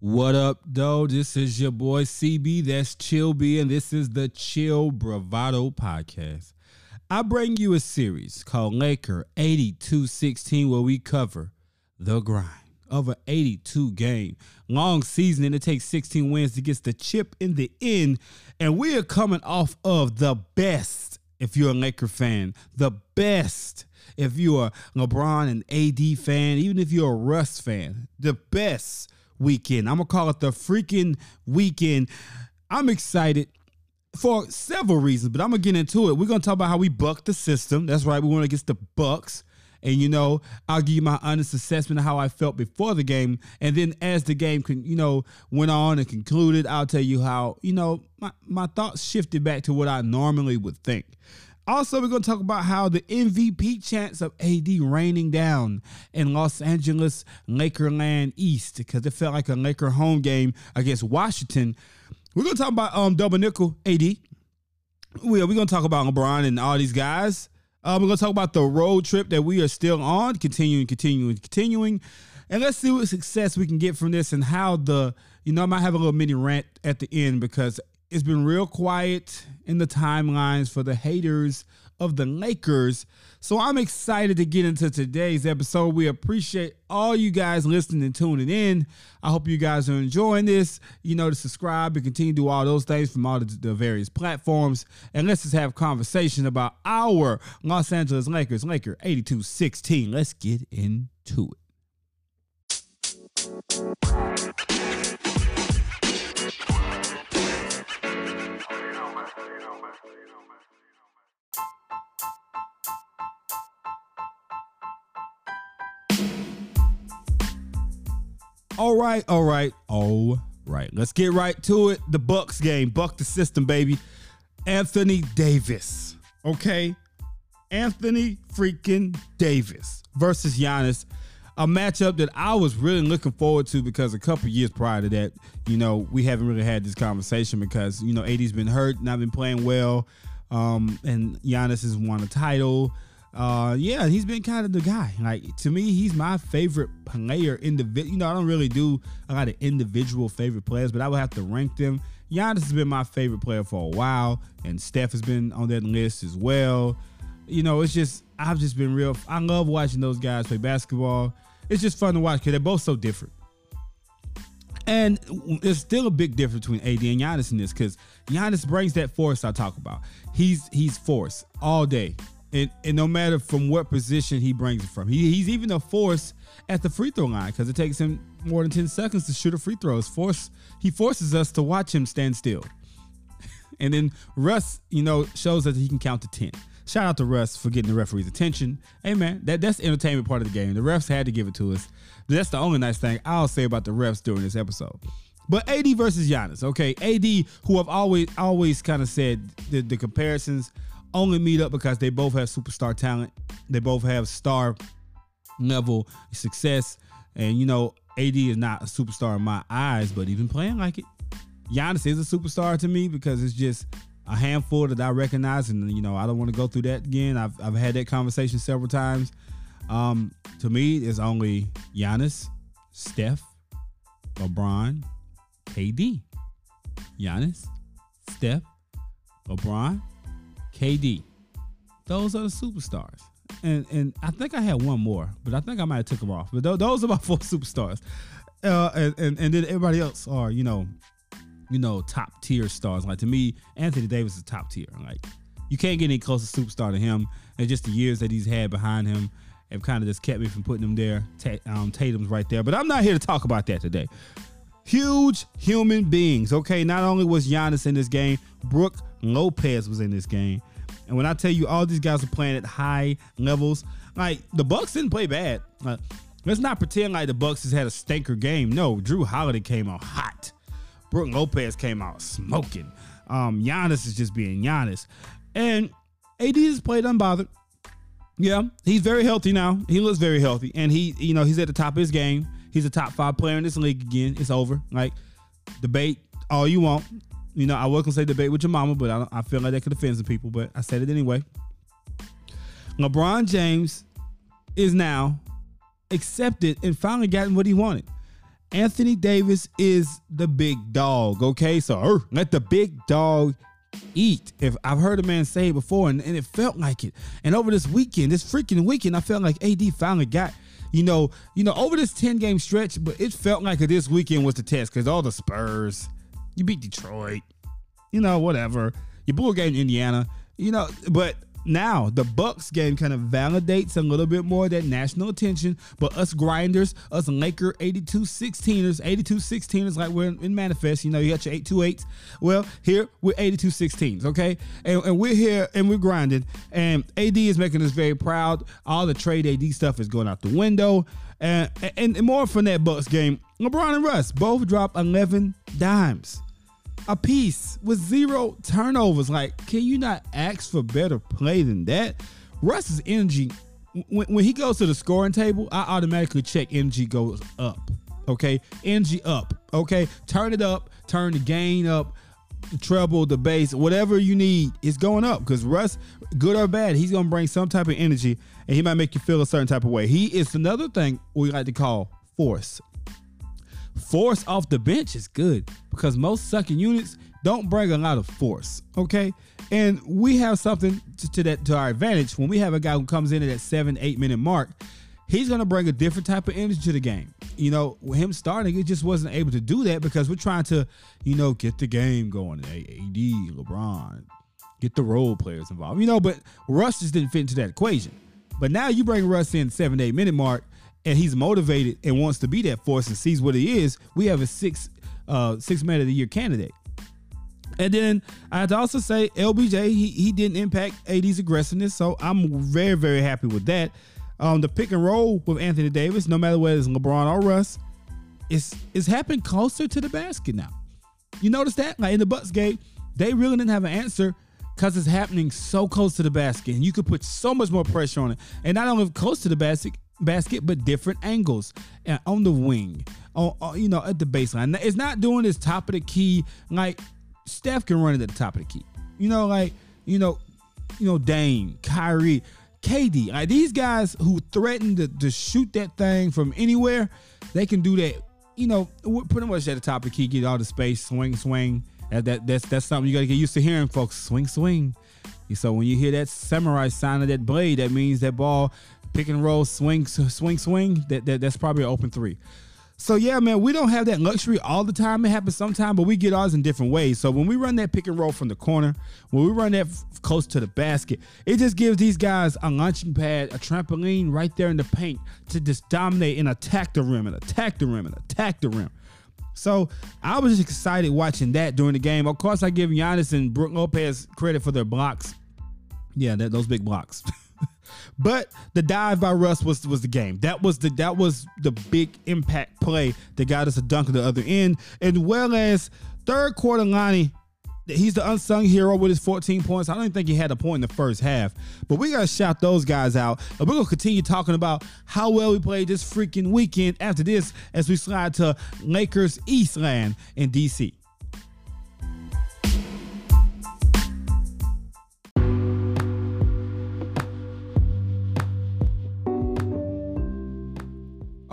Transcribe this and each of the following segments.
What up, though? This is your boy CB. That's Chill B, and this is the Chill Bravado Podcast. I bring you a series called Laker 8216, where we cover the grind of an 82 game long season, and it takes 16 wins to get the chip in the end. And we are coming off of the best, if you're a Laker fan, the best. If you're a LeBron and AD fan, even if you're a Russ fan, the best weekend. I'm gonna call it the freaking weekend. I'm excited for several reasons, but I'm gonna get into it. We're gonna talk about how we bucked the system. That's right, we to get the Bucks. And you know, I'll give you my honest assessment of how I felt before the game, and then as the game, con- you know, went on and concluded, I'll tell you how you know my my thoughts shifted back to what I normally would think. Also, we're going to talk about how the MVP chants of AD raining down in Los Angeles Lakerland East because it felt like a Laker home game against Washington. We're going to talk about um double nickel AD. We are, we're going to talk about LeBron and all these guys. Uh, we're going to talk about the road trip that we are still on, continuing, continuing, continuing. And let's see what success we can get from this and how the, you know, I might have a little mini rant at the end because it's been real quiet in the timelines for the haters of the Lakers. So I'm excited to get into today's episode. We appreciate all you guys listening and tuning in. I hope you guys are enjoying this. You know, to subscribe and continue to do all those things from all the, the various platforms. And let's just have conversation about our Los Angeles Lakers, Laker 82-16. Let's get into it. All right, all right, all right. Let's get right to it. The Bucks game, buck the system, baby. Anthony Davis, okay? Anthony freaking Davis versus Giannis, a matchup that I was really looking forward to because a couple years prior to that, you know, we haven't really had this conversation because you know AD's been hurt, not been playing well, um, and Giannis has won a title uh, yeah, he's been kind of the guy. Like to me, he's my favorite player. Individual, you know, I don't really do a lot of individual favorite players, but I would have to rank them. Giannis has been my favorite player for a while, and Steph has been on that list as well. You know, it's just I've just been real. I love watching those guys play basketball. It's just fun to watch because they're both so different. And there's still a big difference between AD and Giannis in this because Giannis brings that force I talk about. He's he's force all day and, and no matter from what position he brings it from, he, he's even a force at the free throw line because it takes him more than 10 seconds to shoot a free throw. Force, he forces us to watch him stand still. and then Russ, you know, shows that he can count to 10. Shout out to Russ for getting the referee's attention. Hey man, that, that's the entertainment part of the game. The refs had to give it to us. That's the only nice thing I'll say about the refs during this episode. But AD versus Giannis, okay? AD, who I've always always kind of said the, the comparisons only meet up because they both have superstar talent. They both have star level success. And you know, AD is not a superstar in my eyes, but even playing like it, Giannis is a superstar to me because it's just a handful that I recognize, and you know, I don't want to go through that again. I've I've had that conversation several times. Um, to me, it's only Giannis, Steph, LeBron, KD. Giannis, Steph, LeBron, KD. Those are the superstars. And and I think I had one more, but I think I might have took them off. But th- those are my four superstars. Uh, and, and and then everybody else are you know, you know top tier stars. Like to me, Anthony Davis is top tier. Like you can't get any closer superstar to him. And just the years that he's had behind him have kind of just kept me from putting him there. um, Tatum's right there, but I'm not here to talk about that today. Huge human beings. Okay, not only was Giannis in this game, Brook Lopez was in this game. And when I tell you all these guys are playing at high levels, like the Bucks didn't play bad. Like, let's not pretend like the Bucks has had a stinker game. No, Jrue Holiday came out hot. Brook Lopez came out smoking. Um, Giannis is just being Giannis. And AD has played unbothered. Yeah, he's very healthy now. He looks very healthy. And he, you know, he's at the top of his game. He's a top five player in this league again. It's over. Like, debate all you want. You know, I was gonna say debate with your mama, but I, I feel like that could offend some people. But I said it anyway. LeBron James is now accepted and finally gotten what he wanted. Anthony Davis is the big dog. Okay, so er, let the big dog eat. If I've heard a man say it before, and, and it felt like it. And over this weekend, this freaking weekend, I felt like AD finally got you know, you know, over this 10 game stretch, but it felt like this weekend was the test because all the Spurs, you beat Detroit, you know, whatever. You blew a game in Indiana, you know, but now the Bucks game kind of validates a little bit more that national attention, but us grinders, us Laker 82 16ers, 82 16ers like we're in manifest, you know, you got your 828s. Well, here we're 82 16s, okay? And, and, we're here and we're grinding. And AD is making us very proud. All the trade AD stuff is going out the window. And, and, and more from that Bucks game, LeBron and Russ both dropped 11 dimes a piece with zero turnovers. Like, can you not ask for better play than that? Russ's energy, when, when he goes to the scoring table, I automatically check energy goes up. Okay, energy up. Okay, turn it up, turn the gain up, the treble, the bass, whatever you need is going up. Because Russ, good or bad, he's gonna bring some type of energy, and he might make you feel a certain type of way. He is another thing we like to call force force off the bench is good because most sucking units don't bring a lot of force. Okay. And we have something to, to, that to our advantage when we have a guy who comes in at that seven, eight minute mark. He's gonna bring a different type of energy to the game. You know, him starting, it just wasn't able to do that because we're trying to, you know, get the game going. AD, LeBron, get the role players involved. You know, but Russ just didn't fit into that equation. But now you bring Russ in seven, eight minute mark, and he's motivated and wants to be that force and sees what he is, we have a six uh six man of the year candidate. And then I have to also say LBJ, he, he didn't impact AD's aggressiveness. So I'm very, very happy with that. Um, the pick and roll with Anthony Davis, no matter whether it's LeBron or Russ, is is happening closer to the basket now. You notice that? Like in the Bucks game, they really didn't have an answer because it's happening so close to the basket. And you could put so much more pressure on it. And not only close to the basket, basket, but different angles and on the wing, on, on, you know, at the baseline. It's not doing this top of the key like Steph can run it at the top of the key. You know, like you know, you know, Dame, Kyrie, KD, like these guys who threaten to, to shoot that thing from anywhere, they can do that. You know, pretty much at the top of the key, get all the space, swing, swing. That, that that's that's something you got to get used to hearing, folks. Swing, swing. So when you hear that samurai sound of that blade, that means that ball pick and roll, swing, swing, swing. That, that that's probably an open three. So yeah, man, we don't have that luxury all the time. It happens sometimes, but we get ours in different ways. So when we run that pick and roll from the corner, when we run that f- close to the basket, it just gives these guys a launching pad, a trampoline right there in the paint to just dominate and attack the rim and attack the rim and attack the rim. So I was just excited watching that during the game. Of course, I give Giannis and Brook Lopez credit for their blocks. Yeah, that, those big blocks. But the dive by Russ was was the game. That was the that was the big impact play that got us a dunk at the other end. And well as third quarter Lonnie, he's the unsung hero with his 14 points. I don't even think he had a point in the first half. But we gotta shout those guys out. And we're gonna continue talking about how well we played this freaking weekend after this as we slide to Lakers Eastland in DC.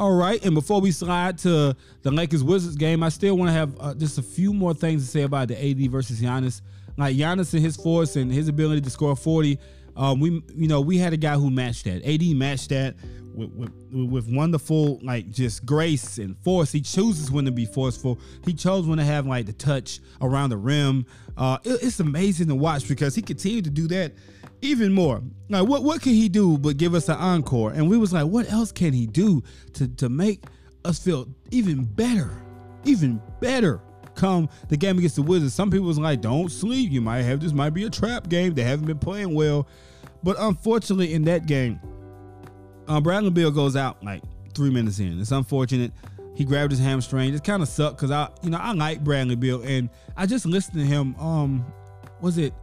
All right, and before we slide to the Lakers Wizards game, I still want to have uh, just a few more things to say about the AD versus Giannis. Like Giannis and his force and his ability to score 40. Um, we you know we had a guy who matched that. AD matched that with, with, with wonderful like just grace and force. He chooses when to be forceful. He chose when to have like the touch around the rim. Uh, it, it's amazing to watch because he continued to do that even more. Like what what can he do but give us an encore? And we was like, what else can he do to to make us feel even better, even better? Come the game against the Wizards. Some people was like, don't sleep. You might have this might be a trap game. They haven't been playing well, but unfortunately in that game, um, Bradley Beal goes out like three minutes in. It's unfortunate. He grabbed his hamstring. It kind of sucked because I, you know, I like Bradley Beal and I just listened to him. Um, was it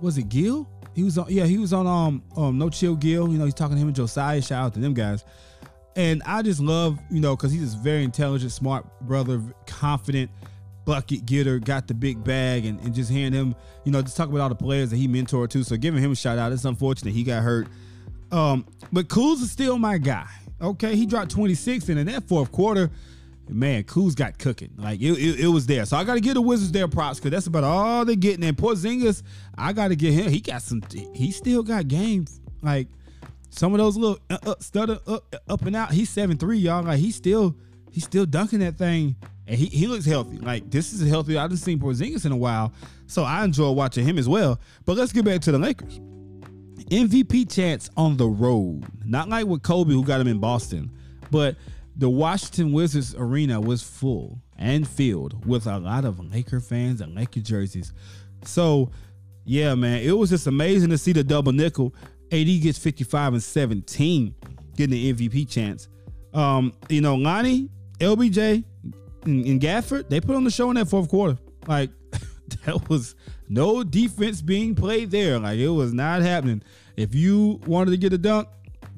was it Gill? He was on, yeah, he was on um um No Chill Gill. You know, he's talking to him and Josiah. Shout out to them guys. And I just love, you know, because he's a very intelligent, smart brother, confident, bucket getter, got the big bag, and, and just hearing him, you know, just talk about all the players that he mentored too. So giving him a shout out. It's unfortunate he got hurt. Um, but Kuz is still my guy. Okay, he dropped 26, and in that fourth quarter, man, Kuz got cooking. Like it, it, it was there. So I got to give the Wizards their props because that's about all they're getting. And Porzingis, I got to get him. He got some. He still got games. Like some of those little uh, uh, stutter up, up and out. He's seven three, y'all. Like he's still he's still dunking that thing, and he, he looks healthy. Like this is healthy. I haven't seen Porzingis in a while, so I enjoy watching him as well. But let's get back to the Lakers. MVP chants on the road, not like with Kobe who got him in Boston, but the Washington Wizards arena was full and filled with a lot of Laker fans and Laker jerseys. So, yeah, man, it was just amazing to see the double nickel. AD gets 55 and 17, getting the MVP chants. Um, you know, Lonnie, LBJ, and, and Gafford, they put on the show in that fourth quarter. Like, that was no defense being played there. Like, it was not happening. If you wanted to get a dunk,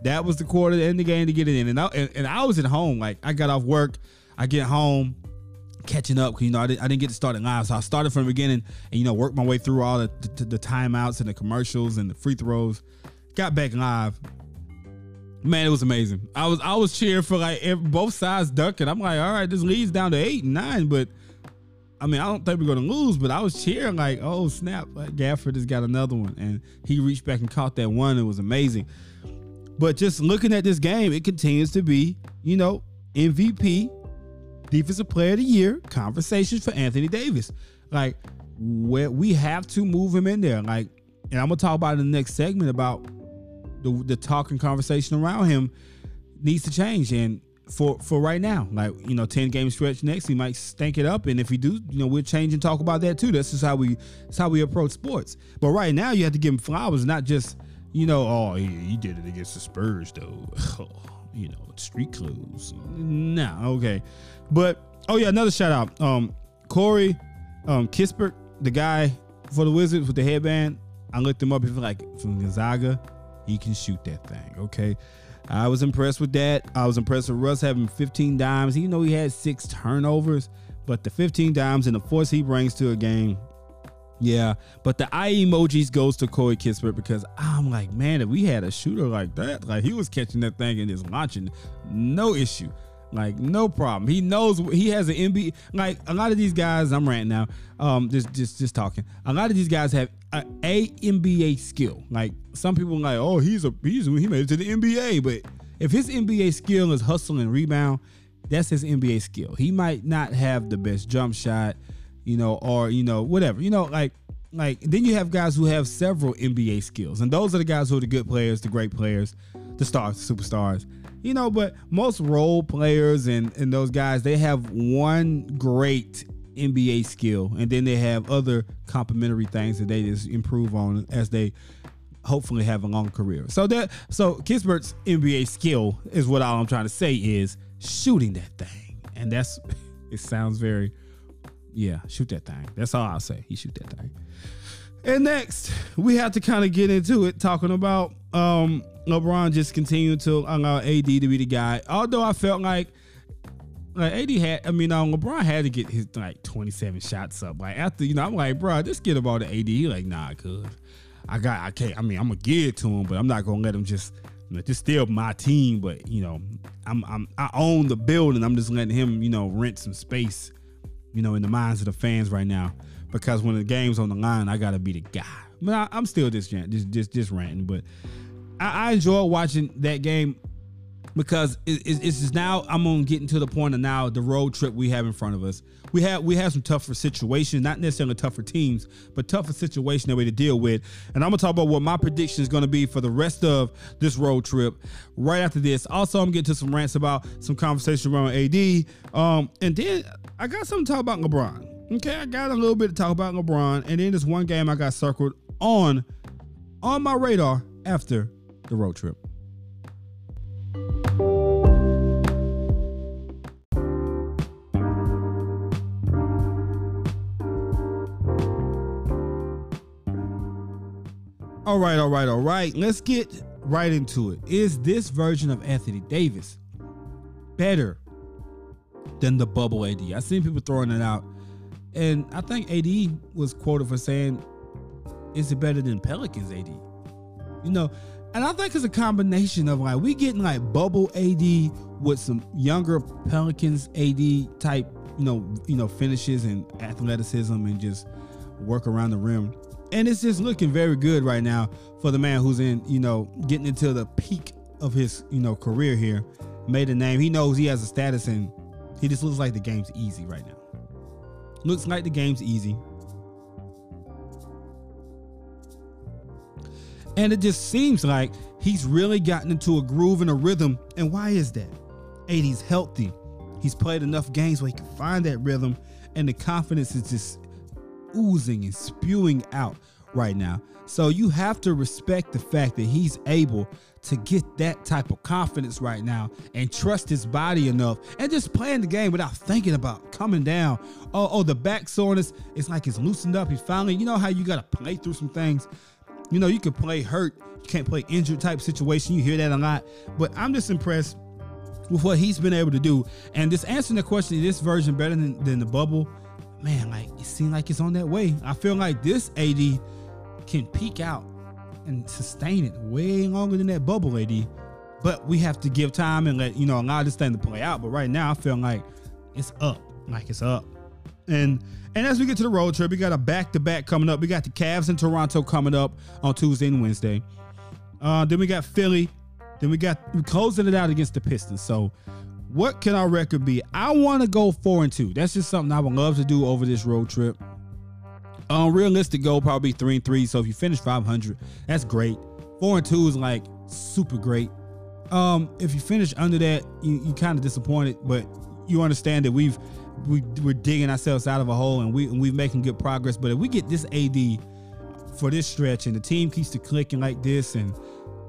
that was the quarter to end the game to get it in. And I, and, and I was at home. Like I got off work, I get home, catching up. You know, I didn't, I didn't get to start it live, so I started from the beginning and you know worked my way through all the, the, the timeouts and the commercials and the free throws. Got back live. Man, it was amazing. I was I was cheering for like both sides ducking. I'm like, all right, this leads down to eight and nine, but I mean, I don't think we're gonna lose, but I was cheering like, oh snap, Gafford has got another one, and he reached back and caught that one. It was amazing. But just looking at this game, it continues to be, you know, MVP, Defensive Player of the Year conversations for Anthony Davis. Like, where we have to move him in there. Like, and I'm gonna talk about in the next segment about the the talk and conversation around him needs to change. And for for right now, like you know, ten game stretch next, he might stank it up. And if he do, you know, we'll change and talk about that too. That's just how we that's how we approach sports. But right now, you have to give him flowers, not just you know, oh, he, he did it against the Spurs though. you know, street clothes. Nah, okay. But oh yeah, another shout out. Um, Corey, um, Kispert, the guy for the Wizards with the headband. I looked him up. He's like from Gonzaga. He can shoot that thing. Okay. I was impressed with that. I was impressed with Russ having 15 dimes. Even though he had six turnovers, but the 15 dimes and the force he brings to a game, yeah, but the eye emojis goes to Corey Kispert because I'm like, man, if we had a shooter like that, like he was catching that thing and just launching, no issue. Like no problem. He knows he has an NBA. Like a lot of these guys, I'm ranting now. Um, just just just talking. A lot of these guys have a, a NBA skill. Like some people like, oh, he's a he's he made it to the NBA. But if his NBA skill is hustle and rebound, that's his NBA skill. He might not have the best jump shot you know, or you know, whatever. You know, like like then you have guys who have several NBA skills, and those are the guys who are the good players, the great players, the stars, the superstars. You know, but most role players and and those guys, they have one great NBA skill, and then they have other complementary things that they just improve on as they hopefully have a long career. So that so Kispert's NBA skill is what all I'm trying to say is shooting that thing, and that's it sounds very yeah, shoot that thing. That's all I'll say. He shoot that thing. And next, we have to kind of get into it, talking about um LeBron just continuing to allow AD to be the guy. Although I felt like like AD had, I mean, um, LeBron had to get his like 27 shots up. Like after, you know, I'm like, bro, just get about the AD. He like, nah, cuz I got, I can't. I mean, I'm gonna give it to him, but I'm not gonna let him just, you know, just steal my team. But you know, I'm, I'm, I own the building. I'm just letting him, you know, rent some space you know, in the minds of the fans right now. Because when the game's on the line, I gotta be the guy. But I, am still just just just just ranting. But I, I enjoy watching that game because it, it, it's just now I'm gonna get into the point of now the road trip we have in front of us. We have we have some tougher situations, not necessarily tougher teams, but tougher situation that we to deal with. And I'm gonna talk about what my prediction is gonna be for the rest of this road trip right after this. Also, I'm getting to some rants about some conversation around AD. Um, and then I got something to talk about LeBron. Okay, I got a little bit to talk about LeBron, and then this one game I got circled on on my radar after the road trip. All right, all right, all right. Let's get right into it. Is this version of Anthony Davis better than the bubble AD? I've seen people throwing it out. And I think AD was quoted for saying, Is it better than Pelicans AD? You know, And I think it's a combination of like we getting like bubble AD with some younger Pelicans AD type, you know, you know, finishes and athleticism and just work around the rim. And it's just looking very good right now for the man who's in, you know, getting into the peak of his, you know, career here. Made a name. He knows he has a status and he just looks like the game's easy right now. Looks like the game's easy. And it just seems like he's really gotten into a groove and a rhythm. And why is that? AD's healthy. He's played enough games where he can find that rhythm, and the confidence is just oozing and spewing out right now. So you have to respect the fact that he's able to get that type of confidence right now and trust his body enough and just playing the game without thinking about coming down. Oh, oh, the back soreness, it's like it's loosened up. He's finally, you know how you got to play through some things. You know, you can play hurt, you can't play injured type situation. You hear that a lot. But I'm just impressed with what he's been able to do. And just answering the question, is this version better than, than the bubble? Man, like it seems like it's on that way. I feel like this AD can peak out and sustain it way longer than that bubble AD. But we have to give time and let you know allow this thing to play out. But right now, I feel like it's up, like it's up. And and as we get to the road trip, we got a back to back coming up. We got the Cavs in Toronto coming up on Tuesday and Wednesday. Uh, then we got Philly. Then we got we closing it out against the Pistons. So what can our record be? I want to go four and two. That's just something I would love to do over this road trip. Um, realistic goal probably three and three. So if you finish 500, that's great. Four and two is like super great. Um, if you finish under that, you you kind of disappointed, but you understand that we've we we're digging ourselves out of a hole and we and we're making good progress. But if we get this AD for this stretch and the team keeps to clicking like this, and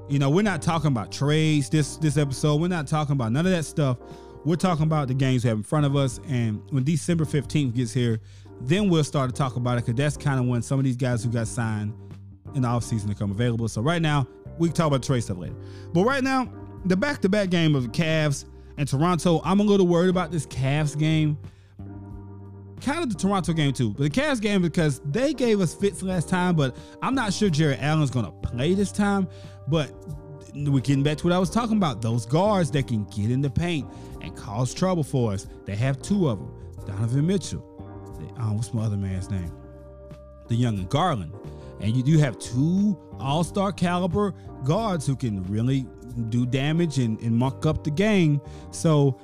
you know we're not talking about trades this this episode. We're not talking about none of that stuff. We're talking about the games we have in front of us. And when December 15th gets here, then we'll start to talk about it because that's kind of when some of these guys who got signed in the offseason become available. So right now, we can talk about trade stuff later. But right now, the back-to-back game of the Cavs and Toronto, I'm a little worried about this Cavs game. Kind of the Toronto game too, but the Cavs game because they gave us fits last time, but I'm not sure Jarrett Allen's gonna play this time. But we're getting back to what I was talking about. Those guards that can get in the paint and cause trouble for us. They have two of them. Donovan Mitchell uh, what's my other man's name? The young Garland. And you do have two all-star caliber guards who can really do damage and, and muck up the game. So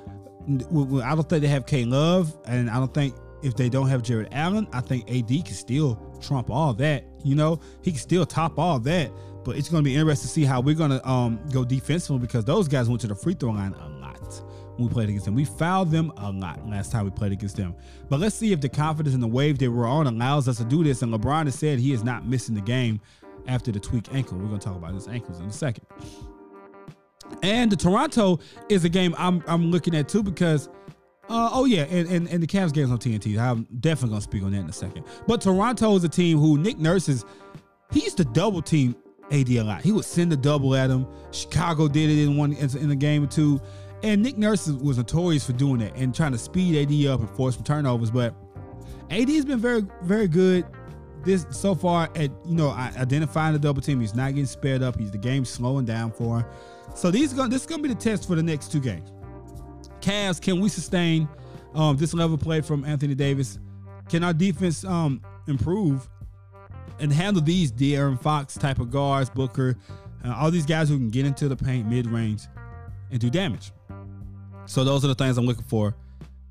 I don't think they have K Love, and I don't think if they don't have Jarrett Allen, I think AD can still trump all that. You know, he can still top all that. But it's going to be interesting to see how we're going to um, go defensively because those guys went to the free throw line a lot when we played against them. We fouled them a lot last time we played against them. But let's see if the confidence and the wave they were on allows us to do this. And LeBron has said he is not missing the game after the tweak ankle. We're going to talk about his ankles in a second. And the Toronto is a game I'm, I'm looking at too because, uh, oh yeah, and, and, and the Cavs game's on TNT. I'm definitely to speak on that in a second. But Toronto is a team who Nick Nurse is, he used to double team AD a lot. He would send a double at him. Chicago did it in one in a game or two. And Nick Nurse was notorious for doing that and trying to speed AD up and force some turnovers. But AD has been very, very good this so far at you know identifying the double team. He's not getting sped up. He's the game slowing down for him. So these going this is gonna be the test for the next two games. Cavs, can we sustain um, this level of play from Anthony Davis? Can our defense um, improve and handle these De'Aaron Fox type of guards, Booker, uh, all these guys who can get into the paint mid range and do damage? So those are the things I'm looking for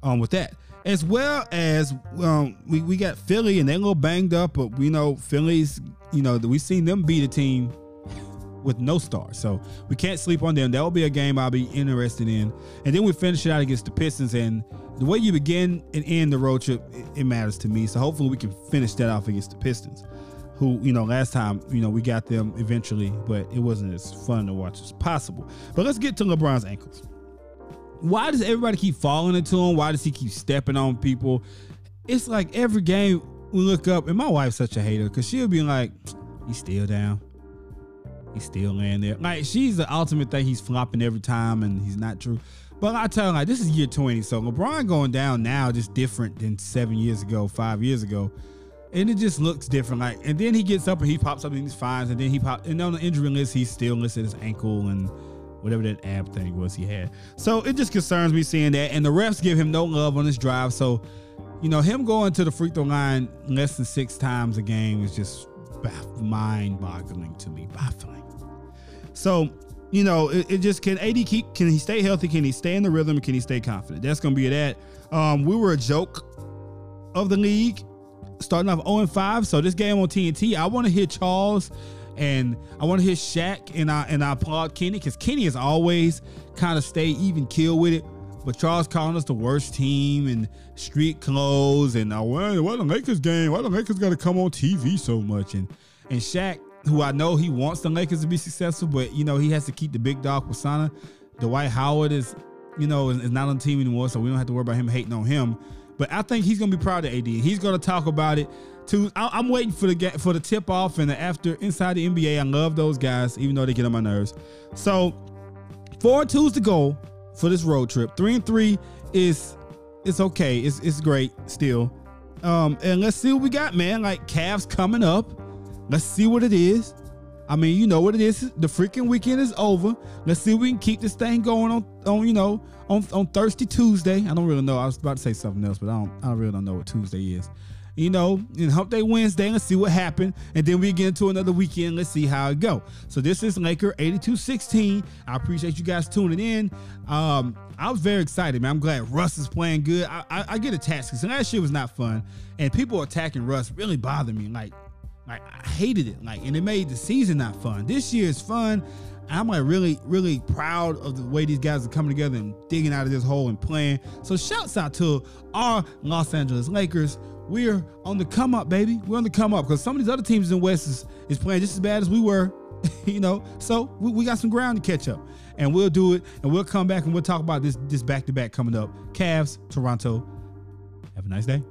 um, with that. As well as um, we, we got Philly and they're a little banged up, but we know Philly's, you know, we've seen them beat a team with no stars. So we can't sleep on them. That will be a game I'll be interested in. And then we finish it out against the Pistons. And the way you begin and end the road trip, it, it matters to me. So hopefully we can finish that off against the Pistons. Who, you know, last time, you know, we got them eventually, but it wasn't as fun to watch as possible. But let's get to LeBron's ankles why does everybody keep falling into him? Why does he keep stepping on people? It's like every game we look up, and my wife's such a hater because she'll be like, he's still down. He's still laying there. Like she's the ultimate thing. He's flopping every time, and he's not true. But I tell her like this is year 20, so LeBron going down now just different than seven years ago, five years ago. and it just looks different. Like, and then he gets up and he pops up and he's fine, and then he pop and on the injury list he's still listed his ankle and whatever that ab thing was he had. So it just concerns me seeing that, and the refs give him no love on his drive. So, you know, him going to the free throw line less than six times a game is just mind-boggling to me, baffling. So, you know, it, it, just can AD keep can he stay healthy? Can he stay in the rhythm? Can he stay confident? That's gonna be that. Um, we were a joke of the league starting off 0 5. So this game on TNT, I want to hear Charles and I want to hear Shaq and I and I applaud Kenny because Kenny has always kind of stayed even kill with it. But Charles calling us the worst team and street clothes and uh, why, why the Lakers game? Why the Lakers got to come on TV so much? And and Shaq, who I know he wants the Lakers to be successful, but you know he has to keep the big dog persona. Dwight Howard is, you know, is, is not on the team anymore, so we don't have to worry about him hating on him. But I think he's gonna be proud of AD. He's gonna talk about it. To I, am waiting for the for the tip off and the after inside the NBA. I love those guys, even though they get on my nerves. So four two's the goal for this road trip. Three and three is it's okay. It's it's great still. Um, and let's see what we got, man. Like Cavs coming up. Let's see what it is. I mean, you know what it is. The freaking weekend is over. Let's see if we can keep this thing going on, on you know, on on Thursday, Tuesday. I don't really know. I was about to say something else, but I don't. I really don't know what Tuesday is. You know, and Hump Day Wednesday. Let's see what happened, and then we get into another weekend. Let's see how it go. So this is Laker 82-16. I appreciate you guys tuning in. Um, I was very excited, man. I'm glad Russ is playing good. I, I, I get attached because last year was not fun, and people attacking Russ really bothered me. Like like I hated it. Like, and it made the season not fun. This year is fun. I'm like really, really proud of the way these guys are coming together and digging out of this hole and playing. So shouts out to our Los Angeles Lakers. We're on the come up, baby. We're on the come up because some of these other teams in West is, is playing just as bad as we were, you know. So we, we got some ground to catch up, and we'll do it, and we'll come back and we'll talk about this this back to back coming up. Cavs, Toronto. Have a nice day.